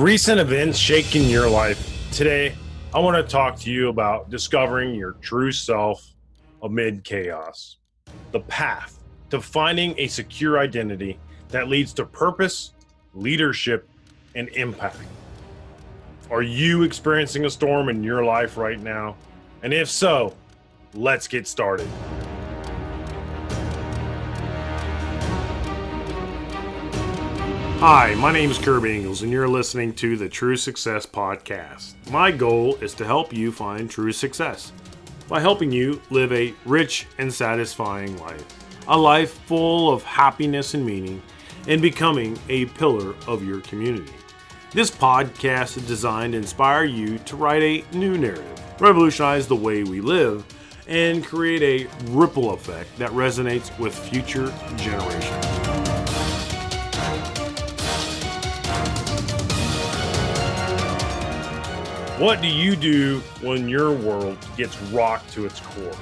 Recent events shaken your life? Today, I want to talk to you about discovering your true self amid chaos. The path to finding a secure identity that leads to purpose, leadership, and impact. Are you experiencing a storm in your life right now? And if so, let's get started. Hi, my name is Kirby Ingles, and you're listening to the True Success Podcast. My goal is to help you find true success by helping you live a rich and satisfying life, a life full of happiness and meaning, and becoming a pillar of your community. This podcast is designed to inspire you to write a new narrative, revolutionize the way we live, and create a ripple effect that resonates with future generations. What do you do when your world gets rocked to its core?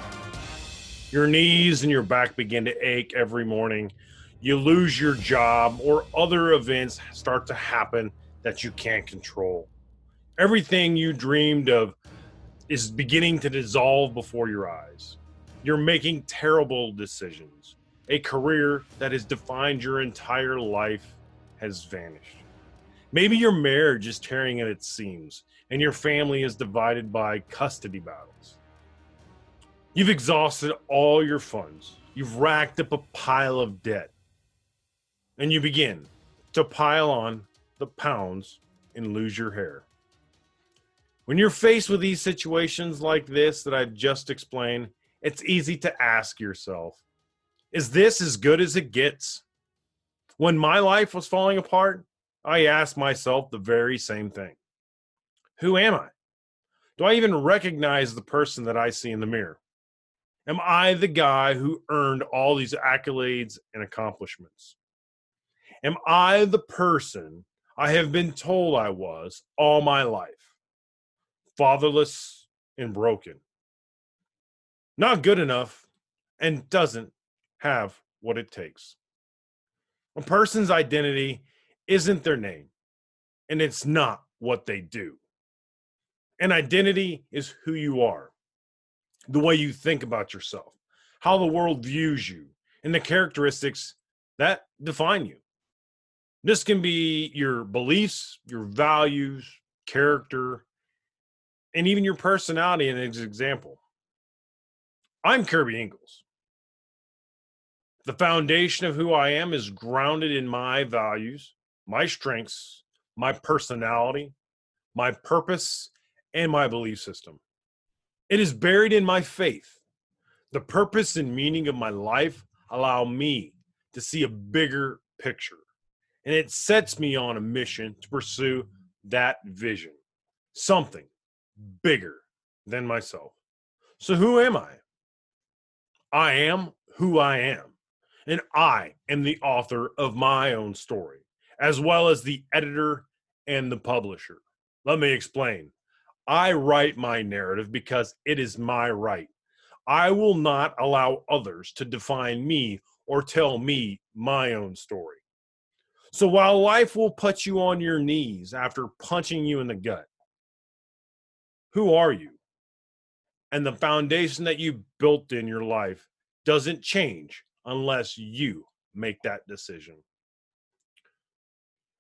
Your knees and your back begin to ache every morning. You lose your job, or other events start to happen that you can't control. Everything you dreamed of is beginning to dissolve before your eyes. You're making terrible decisions. A career that has defined your entire life has vanished. Maybe your marriage is tearing at its seams and your family is divided by custody battles. You've exhausted all your funds. You've racked up a pile of debt. And you begin to pile on the pounds and lose your hair. When you're faced with these situations like this that I've just explained, it's easy to ask yourself Is this as good as it gets? When my life was falling apart, I asked myself the very same thing who am I? Do I even recognize the person that I see in the mirror? Am I the guy who earned all these accolades and accomplishments? Am I the person I have been told I was all my life? Fatherless and broken. Not good enough and doesn't have what it takes. A person's identity isn't their name, and it's not what they do. And identity is who you are, the way you think about yourself, how the world views you, and the characteristics that define you. This can be your beliefs, your values, character, and even your personality. In an example, I'm Kirby Ingles. The foundation of who I am is grounded in my values, my strengths, my personality, my purpose, and my belief system. It is buried in my faith. The purpose and meaning of my life allow me to see a bigger picture, and it sets me on a mission to pursue that vision, something bigger than myself. So, who am I? I am who I am, and I am the author of my own story, as well as the editor and the publisher. Let me explain. I write my narrative because it is my right. I will not allow others to define me or tell me my own story. So while life will put you on your knees after punching you in the gut, who are you? And the foundation that you built in your life doesn't change unless you make that decision.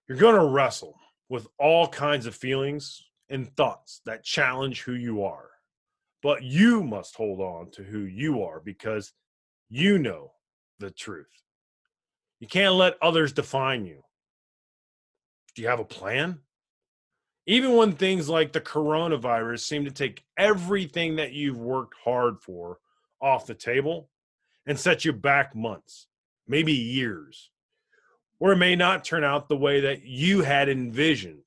You're going to wrestle with all kinds of feelings, and thoughts that challenge who you are. But you must hold on to who you are because you know the truth. You can't let others define you. Do you have a plan? Even when things like the coronavirus seem to take everything that you've worked hard for off the table and set you back months, maybe years, or it may not turn out the way that you had envisioned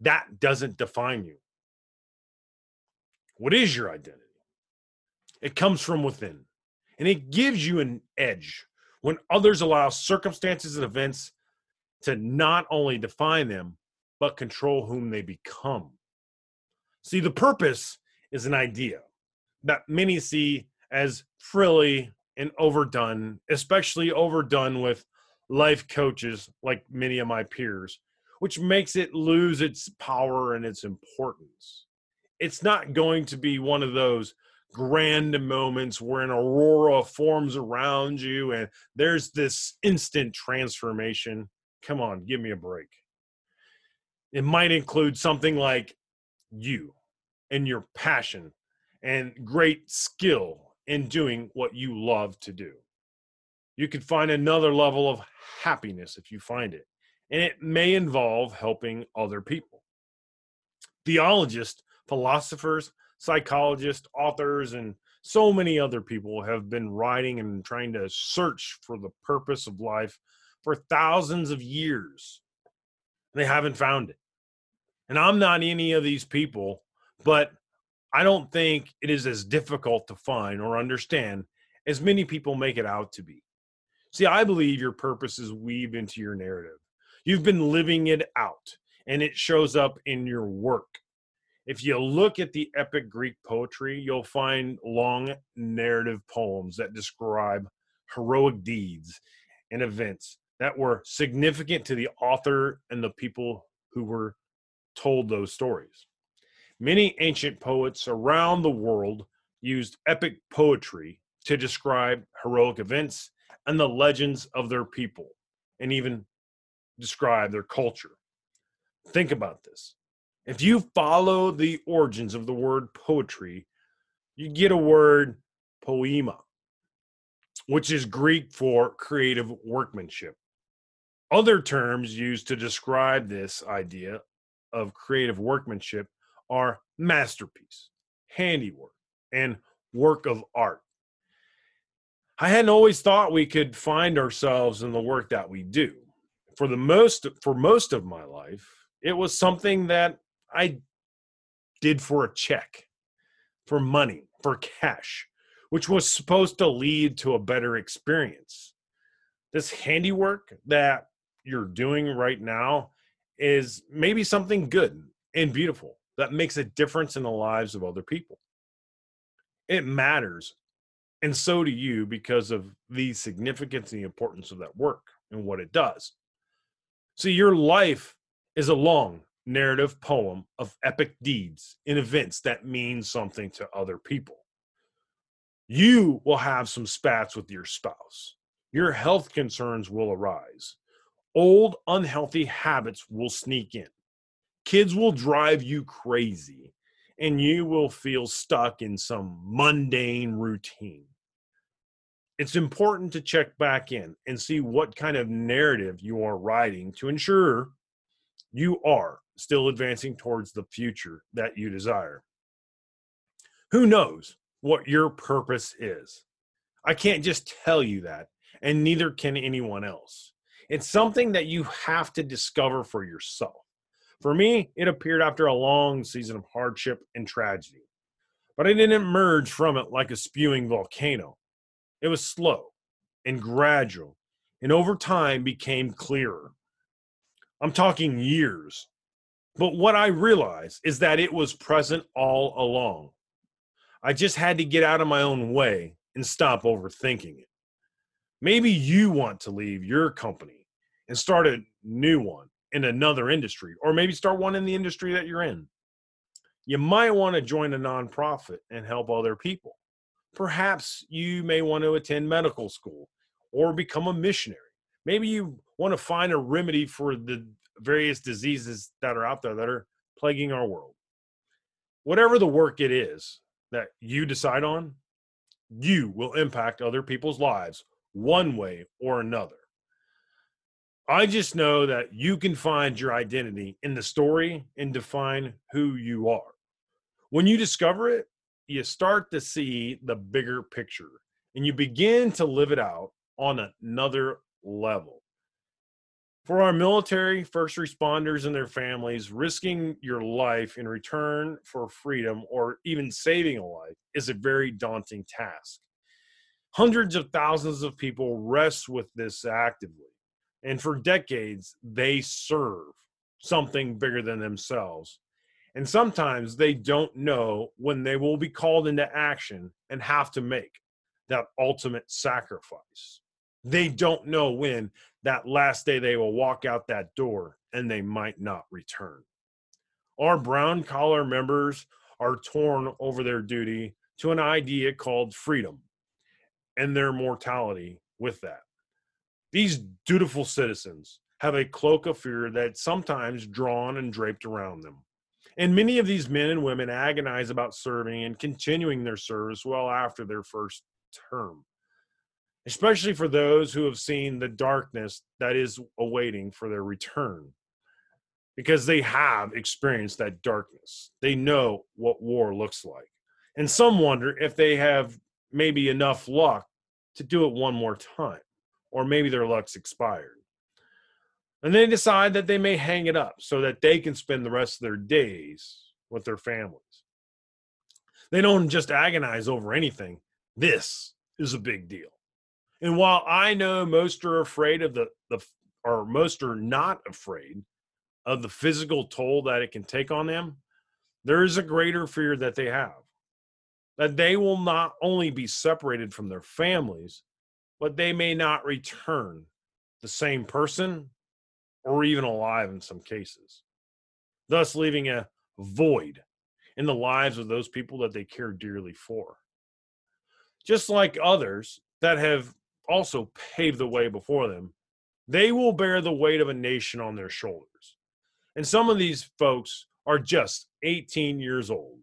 that doesn't define you. What is your identity? It comes from within, and it gives you an edge when others allow circumstances and events to not only define them, but control whom they become. See, the purpose is an idea that many see as frilly and overdone, especially overdone with life coaches like many of my peers which makes it lose its power and its importance. It's not going to be one of those grand moments where an aurora forms around you and there's this instant transformation. Come on, give me a break. It might include something like you and your passion and great skill in doing what you love to do. You could find another level of happiness if you find it, and it may involve helping other people. Theologists, philosophers, psychologists, authors, and so many other people have been writing and trying to search for the purpose of life for thousands of years. They haven't found it. And I'm not any of these people, but I don't think it is as difficult to find or understand as many people make it out to be. See, I believe your purpose is weaved into your narrative. You've been living it out, and it shows up in your work. If you look at the epic Greek poetry, you'll find long narrative poems that describe heroic deeds and events that were significant to the author and the people who were told those stories. Many ancient poets around the world used epic poetry to describe heroic events and the legends of their people and even describe their culture. Think about this. If you follow the origins of the word poetry, you get a word poema, which is Greek for creative workmanship. Other terms used to describe this idea of creative workmanship are masterpiece, handiwork, and work of art. I hadn't always thought we could find ourselves in the work that we do. For the most for most of my life, it was something that I did for a check, for money, for cash, which was supposed to lead to a better experience. This handiwork that you're doing right now is maybe something good and beautiful that makes a difference in the lives of other people. It matters. And so do you because of the significance and the importance of that work and what it does. See, your life is a long narrative poem of epic deeds and events that mean something to other people. You will have some spats with your spouse. Your health concerns will arise. Old, unhealthy habits will sneak in kids will drive you crazy and you will feel stuck in some mundane routine. It's important to check back in and see what kind of narrative you are writing to ensure you are still advancing towards the future that you desire. Who knows what your purpose is? I can't just tell you that, and neither can anyone else. It's something that you have to discover for yourself. For me, it appeared after a long season of hardship and tragedy. But I didn't emerge from it like a spewing volcano. It was slow and gradual, and over time became clearer. I'm talking years. But what I realized is that it was present all along. I just had to get out of my own way and stop overthinking it. Maybe you want to leave your company and start a new one in another industry, or maybe start one in the industry that you're in. You might want to join a nonprofit and help other people. Perhaps you may want to attend medical school or become a missionary. Maybe you want to find a remedy for the various diseases that are out there that are plaguing our world. Whatever the work it is that you decide on, you will impact other people's lives one way or another. I just know that you can find your identity in the story and define who you are. When you discover it, you start to see the bigger picture and you begin to live it out on another level. For our military, first responders, and their families, risking your life in return for freedom or even saving a life is a very daunting task. Hundreds of thousands of people rest with this actively and for decades, they serve something bigger than themselves. And sometimes they don't know when they will be called into action and have to make that ultimate sacrifice. They don't know when that last day they will walk out that door and they might not return. Our brown collar members are torn over their duty to an idea called freedom and their mortality with that. These dutiful citizens have a cloak of fear that sometimes drawn and draped around them. And many of these men and women agonize about serving and continuing their service well after their first term, especially for those who have seen the darkness that is awaiting for their return. Because they have experienced that darkness. They know what war looks like. And some wonder if they have maybe enough luck to do it one more time, or maybe their luck's expired. And they decide that they may hang it up so that they can spend the rest of their days with their families. They don't just agonize over anything. This is a big deal. And while I know most are afraid of the, the or most are not afraid of the physical toll that it can take on them, there is a greater fear that they have that they will not only be separated from their families, but they may not return the same person or even alive in some cases, thus leaving a void in the lives of those people that they care dearly for. Just like others that have also paved the way before them, they will bear the weight of a nation on their shoulders. And some of these folks are just 18 years old.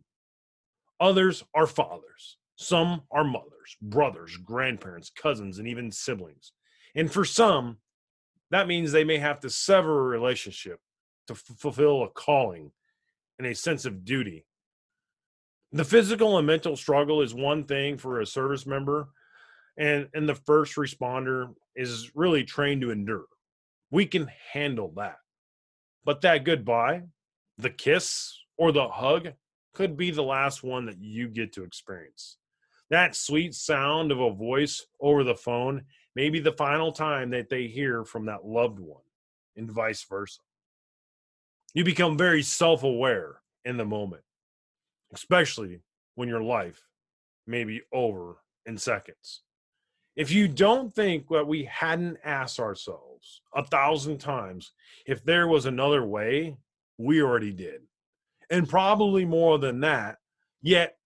Others are fathers. Some are mothers, brothers, grandparents, cousins, and even siblings. And for some, that means they may have to sever a relationship to f- fulfill a calling and a sense of duty. The physical and mental struggle is one thing for a service member, and, and the first responder is really trained to endure. We can handle that. But that goodbye, the kiss, or the hug could be the last one that you get to experience. That sweet sound of a voice over the phone maybe the final time that they hear from that loved one, and vice versa. You become very self aware in the moment, especially when your life may be over in seconds. If you don't think that we hadn't asked ourselves a thousand times if there was another way, we already did. And probably more than that, yet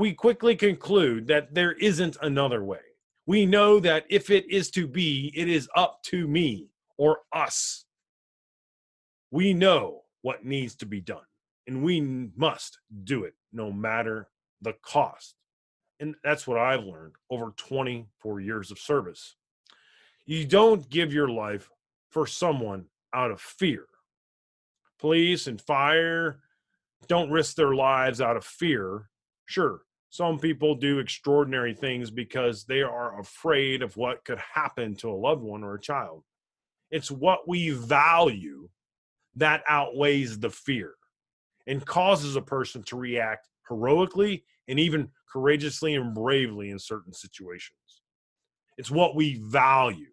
we quickly conclude that there isn't another way we know that if it is to be, it is up to me or us. We know what needs to be done, and we must do it no matter the cost. And that's what I've learned over 24 years of service. You don't give your life for someone out of fear. Police and fire don't risk their lives out of fear. Sure, some people do extraordinary things because they are afraid of what could happen to a loved one or a child. It's what we value that outweighs the fear and causes a person to react heroically and even courageously and bravely in certain situations. It's what we value.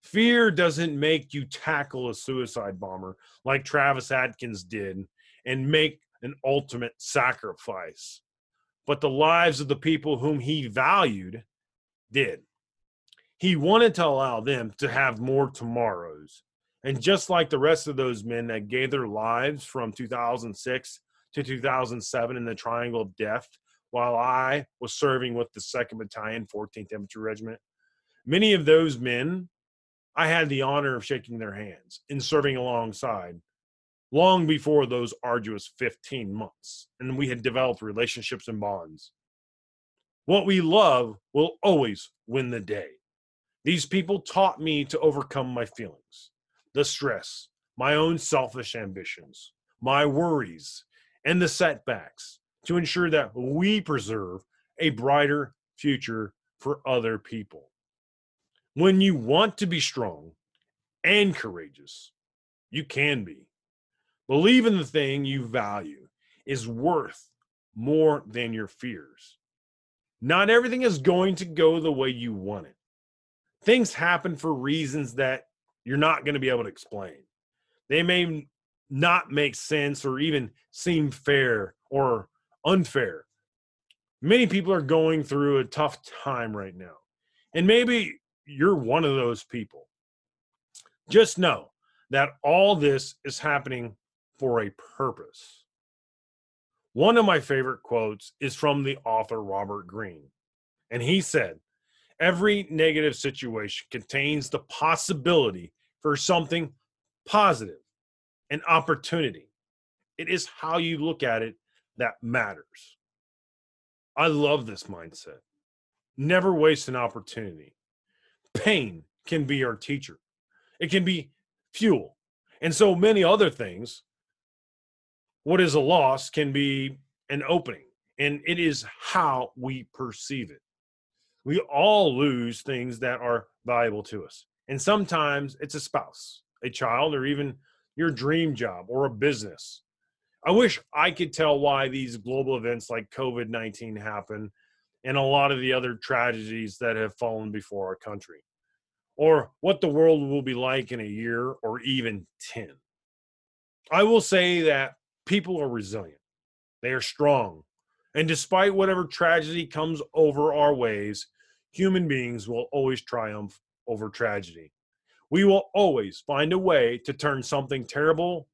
Fear doesn't make you tackle a suicide bomber like Travis Atkins did and make an ultimate sacrifice but the lives of the people whom he valued did. He wanted to allow them to have more tomorrows. And just like the rest of those men that gave their lives from 2006 to 2007 in the Triangle of Death, while I was serving with the 2nd Battalion, 14th Infantry Regiment, many of those men, I had the honor of shaking their hands and serving alongside long before those arduous 15 months. And we had developed relationships and bonds. What we love will always win the day. These people taught me to overcome my feelings, the stress, my own selfish ambitions, my worries, and the setbacks to ensure that we preserve a brighter future for other people. When you want to be strong and courageous, you can be. Believe in the thing you value is worth more than your fears. Not everything is going to go the way you want it. Things happen for reasons that you're not going to be able to explain. They may not make sense or even seem fair or unfair. Many people are going through a tough time right now. And maybe you're one of those people. Just know that all this is happening for a purpose. One of my favorite quotes is from the author Robert Greene. And he said, Every negative situation contains the possibility for something positive, an opportunity. It is how you look at it that matters. I love this mindset. Never waste an opportunity. Pain can be our teacher, it can be fuel. And so many other things. What is a loss can be an opening, and it is how we perceive it. We all lose things that are valuable to us. And sometimes it's a spouse, a child, or even your dream job or a business. I wish I could tell why these global events like COVID 19 happen and a lot of the other tragedies that have fallen before our country, or what the world will be like in a year or even 10. I will say that people are resilient, they are strong, and despite whatever tragedy comes over our ways, human beings will always triumph over tragedy. We will always find a way to turn something terrible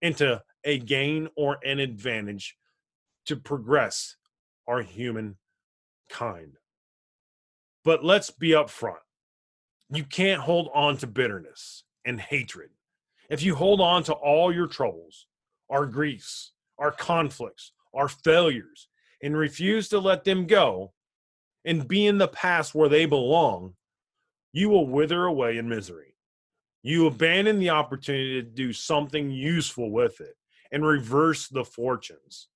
into a gain or an advantage to progress our human kind. But let's be upfront. You can't hold on to bitterness and hatred. If you hold on to all your troubles, our griefs, our conflicts, our failures, and refuse to let them go and be in the past where they belong, you will wither away in misery. You abandon the opportunity to do something useful with it and reverse the fortunes.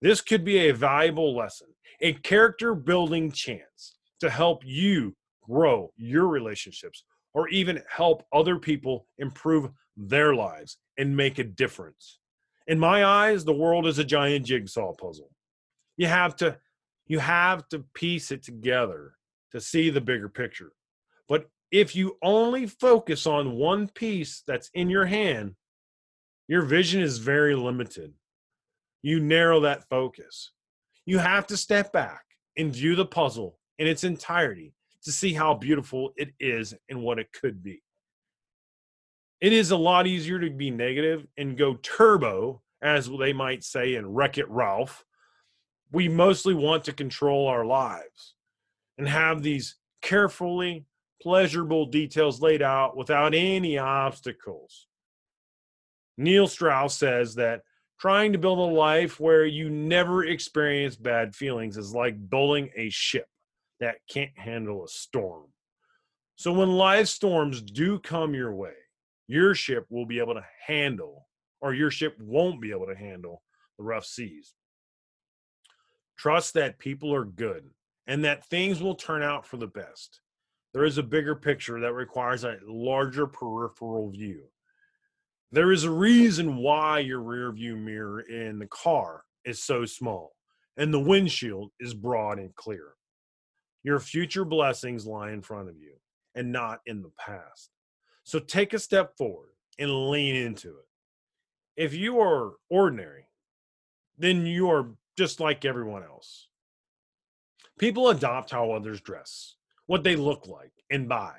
This could be a valuable lesson, a character building chance to help you grow your relationships or even help other people improve their lives and make a difference. In my eyes, the world is a giant jigsaw puzzle. You have to you have to piece it together to see the bigger picture. But if you only focus on one piece that's in your hand, your vision is very limited. You narrow that focus. You have to step back and view the puzzle in its entirety to see how beautiful it is and what it could be. It is a lot easier to be negative and go turbo, as they might say in Wreck It Ralph. We mostly want to control our lives and have these carefully pleasurable details laid out without any obstacles. Neil Strauss says that trying to build a life where you never experience bad feelings is like building a ship that can't handle a storm. So when life storms do come your way, your ship will be able to handle, or your ship won't be able to handle the rough seas. Trust that people are good and that things will turn out for the best. There is a bigger picture that requires a larger peripheral view. There is a reason why your rear view mirror in the car is so small and the windshield is broad and clear. Your future blessings lie in front of you and not in the past. So take a step forward and lean into it. If you are ordinary, then you are just like everyone else. People adopt how others dress, what they look like, and buy.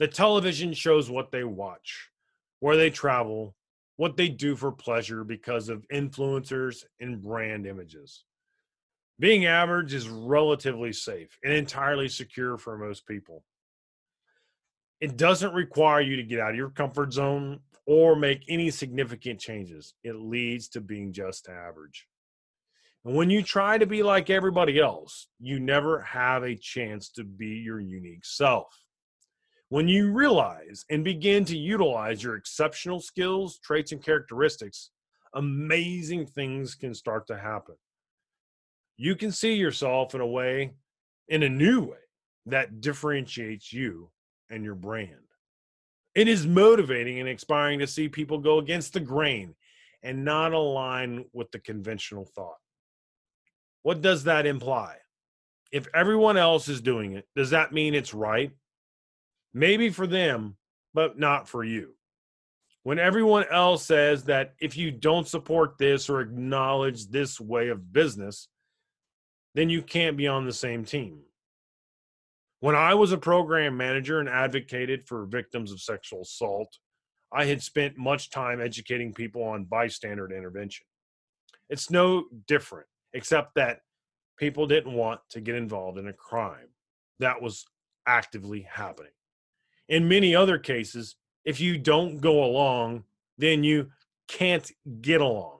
The television shows what they watch where they travel, what they do for pleasure because of influencers and brand images. Being average is relatively safe and entirely secure for most people. It doesn't require you to get out of your comfort zone or make any significant changes. It leads to being just average. And when you try to be like everybody else, you never have a chance to be your unique self. When you realize and begin to utilize your exceptional skills, traits, and characteristics, amazing things can start to happen. You can see yourself in a way, in a new way, that differentiates you and your brand. It is motivating and inspiring to see people go against the grain and not align with the conventional thought. What does that imply? If everyone else is doing it, does that mean it's right? maybe for them, but not for you. When everyone else says that if you don't support this or acknowledge this way of business, then you can't be on the same team. When I was a program manager and advocated for victims of sexual assault, I had spent much time educating people on bystander intervention. It's no different, except that people didn't want to get involved in a crime that was actively happening. In many other cases, if you don't go along, then you can't get along.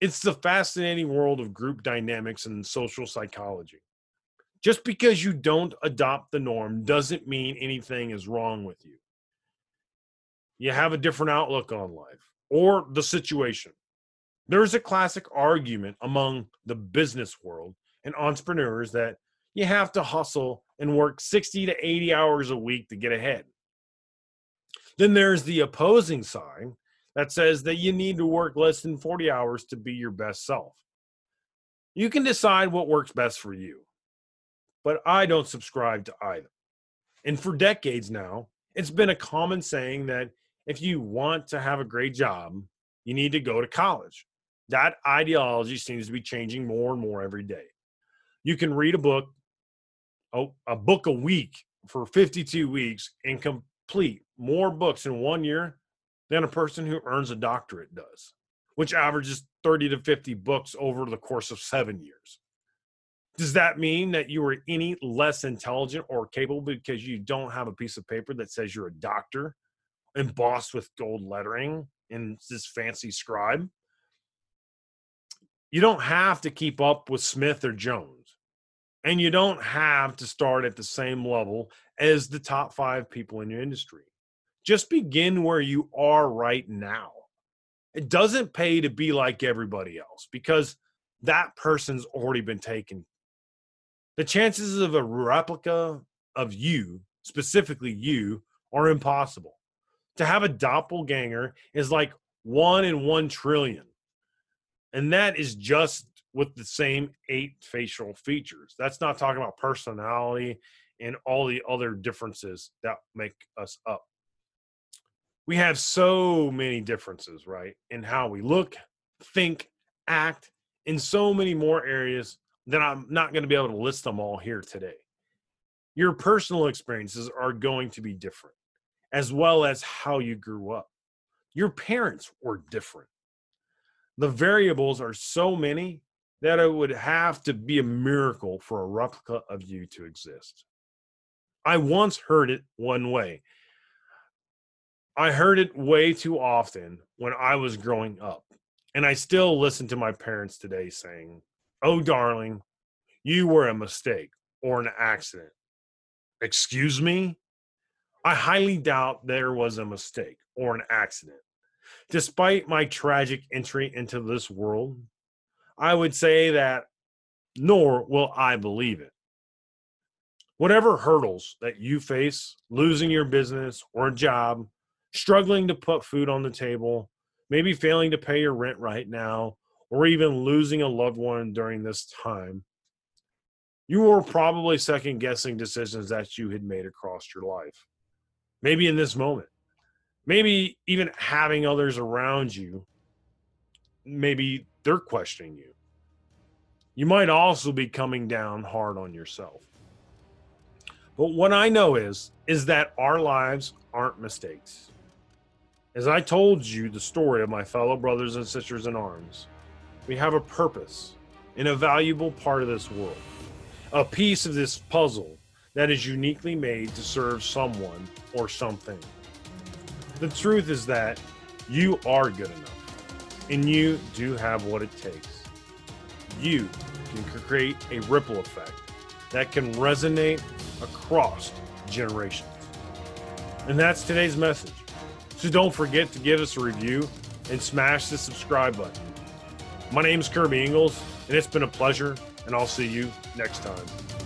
It's the fascinating world of group dynamics and social psychology. Just because you don't adopt the norm doesn't mean anything is wrong with you. You have a different outlook on life or the situation. There's a classic argument among the business world and entrepreneurs that you have to hustle and work 60 to 80 hours a week to get ahead. Then there's the opposing side that says that you need to work less than 40 hours to be your best self. You can decide what works best for you, but I don't subscribe to either. And for decades now, it's been a common saying that if you want to have a great job, you need to go to college. That ideology seems to be changing more and more every day. You can read a book, oh, a book a week for 52 weeks and complete more books in one year than a person who earns a doctorate does, which averages 30 to 50 books over the course of seven years. Does that mean that you are any less intelligent or capable because you don't have a piece of paper that says you're a doctor embossed with gold lettering in this fancy scribe? You don't have to keep up with Smith or Jones. And you don't have to start at the same level as the top five people in your industry. Just begin where you are right now. It doesn't pay to be like everybody else because that person's already been taken. The chances of a replica of you, specifically you, are impossible. To have a doppelganger is like one in one trillion. And that is just with the same eight facial features. That's not talking about personality and all the other differences that make us up we have so many differences, right? In how we look, think, act in so many more areas that I'm not going to be able to list them all here today. Your personal experiences are going to be different, as well as how you grew up. Your parents were different. The variables are so many that it would have to be a miracle for a replica of you to exist. I once heard it one way I heard it way too often when I was growing up. And I still listen to my parents today saying, Oh, darling, you were a mistake or an accident. Excuse me? I highly doubt there was a mistake or an accident. Despite my tragic entry into this world, I would say that nor will I believe it. Whatever hurdles that you face, losing your business or job, struggling to put food on the table, maybe failing to pay your rent right now, or even losing a loved one during this time, you were probably second guessing decisions that you had made across your life. Maybe in this moment, maybe even having others around you, maybe they're questioning you. You might also be coming down hard on yourself. But what I know is is that our lives aren't mistakes. As I told you the story of my fellow brothers and sisters in arms, we have a purpose in a valuable part of this world, a piece of this puzzle that is uniquely made to serve someone or something. The truth is that you are good enough, and you do have what it takes. You can create a ripple effect that can resonate across generations. And that's today's message. So don't forget to give us a review and smash the subscribe button. My name is Kirby Ingles, and it's been a pleasure, and I'll see you next time.